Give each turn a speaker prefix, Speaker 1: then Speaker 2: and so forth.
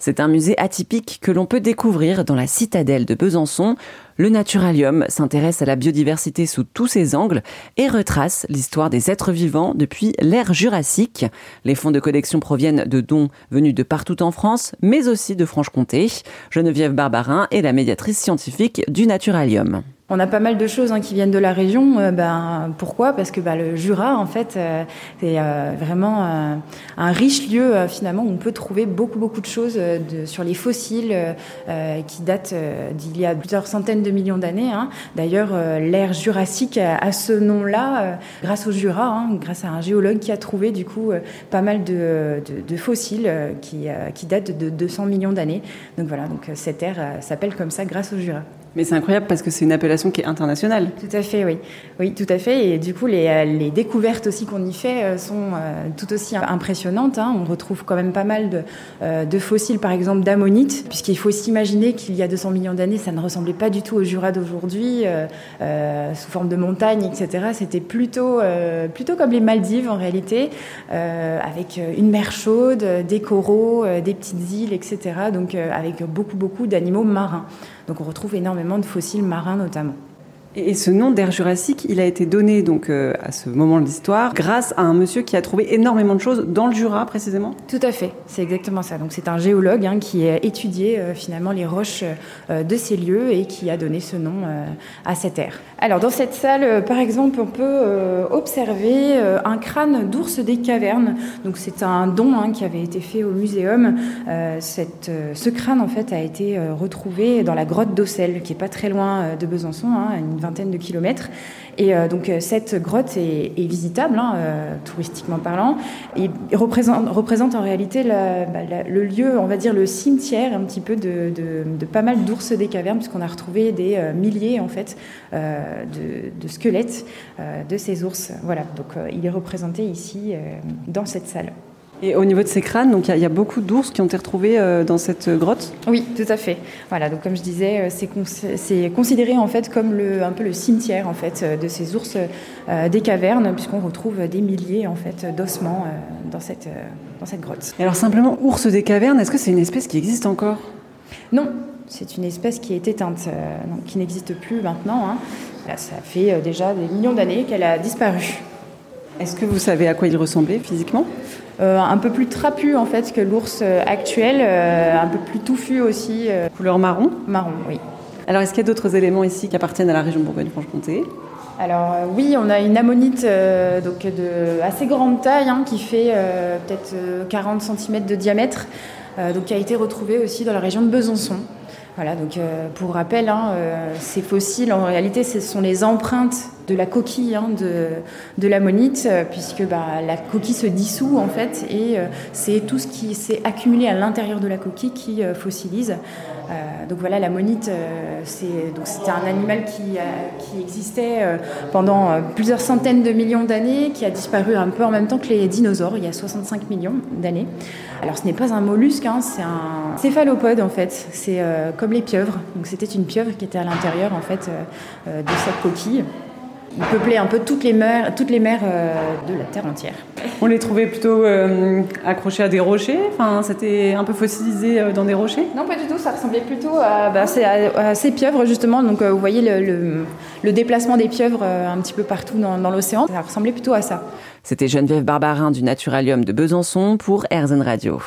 Speaker 1: C'est un musée atypique que l'on peut découvrir dans la citadelle de Besançon. Le Naturalium s'intéresse à la biodiversité sous tous ses angles et retrace l'histoire des êtres vivants depuis l'ère jurassique. Les fonds de collection proviennent de dons venus de partout en France, mais aussi de Franche-Comté. Geneviève Barbarin est la médiatrice scientifique du Naturalium.
Speaker 2: On a pas mal de choses hein, qui viennent de la région. Euh, ben, pourquoi? Parce que ben, le Jura, en fait, euh, c'est euh, vraiment un riche lieu finalement où on peut trouver beaucoup beaucoup de choses sur les fossiles qui datent d'il y a plusieurs centaines de millions d'années. Hein. D'ailleurs, l'ère jurassique a, ce nom-là grâce au Jura, hein, grâce à un géologue qui a trouvé du coup pas mal de fossiles qui, qui datent de 200 millions d'années. Donc voilà, donc cette ère s'appelle comme ça grâce au Jura.
Speaker 1: Mais c'est incroyable parce que c'est une appellation qui est internationale.
Speaker 2: Tout à fait, oui. Oui, tout à fait. Et du coup, les, euh, découvertes aussi qu'on y fait euh, sont euh, tout aussi impressionnantes. Hein. On retrouve quand même pas mal de, fossiles, par exemple, d'ammonites, puisqu'il faut s'imaginer qu'il y a 200 millions d'années, ça ne ressemblait pas du tout au Jura d'aujourd'hui, sous forme de montagnes, etc. C'était plutôt, plutôt comme les Maldives, en réalité, avec une mer chaude, des coraux, des petites îles, etc. Donc, avec beaucoup, beaucoup d'animaux marins. Donc, on retrouve énormément de fossiles marins notamment.
Speaker 1: Et ce nom d'air jurassique, il a été donné donc euh, à ce moment de l'histoire grâce à un monsieur qui a trouvé énormément de choses dans le Jura précisément?
Speaker 2: Tout à fait, c'est exactement ça. Donc c'est un géologue hein, qui a étudié euh, finalement les roches euh, de ces lieux et qui a donné ce nom à cette aire. Alors dans cette salle, par exemple, on peut observer un crâne d'ours des cavernes. Donc c'est un don hein, qui avait été fait au muséum. Ce crâne en fait a été retrouvé dans la grotte d'Ossel, qui est pas très loin de Besançon, hein, vingtaine de kilomètres. Et euh, donc euh, cette grotte est, visitable, hein, euh, touristiquement parlant, et représente, représente en réalité bah, le lieu, on va dire le cimetière un petit peu de, pas mal d'ours des cavernes, puisqu'on a retrouvé des milliers en fait de, de, squelettes de ces ours. Voilà, donc il est représenté ici dans cette salle.
Speaker 1: Et au niveau de ces crânes, donc il y, a beaucoup d'ours qui ont été retrouvés euh, dans cette grotte.
Speaker 2: Oui, tout à fait. Voilà, donc comme je disais, euh, c'est considéré en fait comme le, un peu le cimetière en fait de ces ours euh, des cavernes, puisqu'on retrouve des milliers en fait d'ossements dans cette dans cette grotte.
Speaker 1: Et alors simplement ours des cavernes, est-ce que c'est une espèce qui existe encore?
Speaker 2: Non, c'est une espèce qui est éteinte, qui n'existe plus maintenant. Hein. Là, ça fait déjà des millions d'années qu'elle a disparu.
Speaker 1: Est-ce que vous savez à quoi il ressemblait physiquement?
Speaker 2: euh, un peu plus trapu en fait que l'ours euh, actuel, euh, un peu plus touffu aussi.
Speaker 1: Couleur marron
Speaker 2: Marron, oui.
Speaker 1: Alors est-ce qu'il y a d'autres éléments ici qui appartiennent à la région Bourgogne-Franche-Comté?
Speaker 2: Alors oui, on a une ammonite donc de assez grande taille hein, qui fait peut-être 40 cm de diamètre, donc qui a été retrouvée aussi dans la région de Besançon. Voilà, donc pour rappel, hein, ces fossiles en réalité ce sont les empreintes de la coquille hein, de, de l'ammonite, euh, puisque bah, la coquille se dissout en fait, et euh, c'est tout ce qui s'est accumulé à l'intérieur de la coquille qui euh, fossilise. donc voilà, l'ammonite, c'était un animal qui, qui existait pendant plusieurs centaines de millions d'années, qui a disparu un peu en même temps que les dinosaures, il y a 65 millions d'années. Alors ce n'est pas un mollusque, hein, c'est un céphalopode en fait, c'est comme les pieuvres. Donc c'était une pieuvre qui était à l'intérieur en fait de cette coquille. Il peuplait un peu toutes les mers, toutes les mers euh, de la Terre entière.
Speaker 1: On les trouvait plutôt euh, accrochés à des rochers? Enfin, c'était un peu fossilisé euh, dans des rochers?
Speaker 2: Non, pas du tout. Ça ressemblait plutôt à, bah, ces pieuvres, justement. Donc, vous voyez le, le, déplacement des pieuvres un petit peu partout dans, dans l'océan. Ça ressemblait plutôt à ça.
Speaker 1: C'était Geneviève Barbarin du Naturalium de Besançon pour RZN Radio.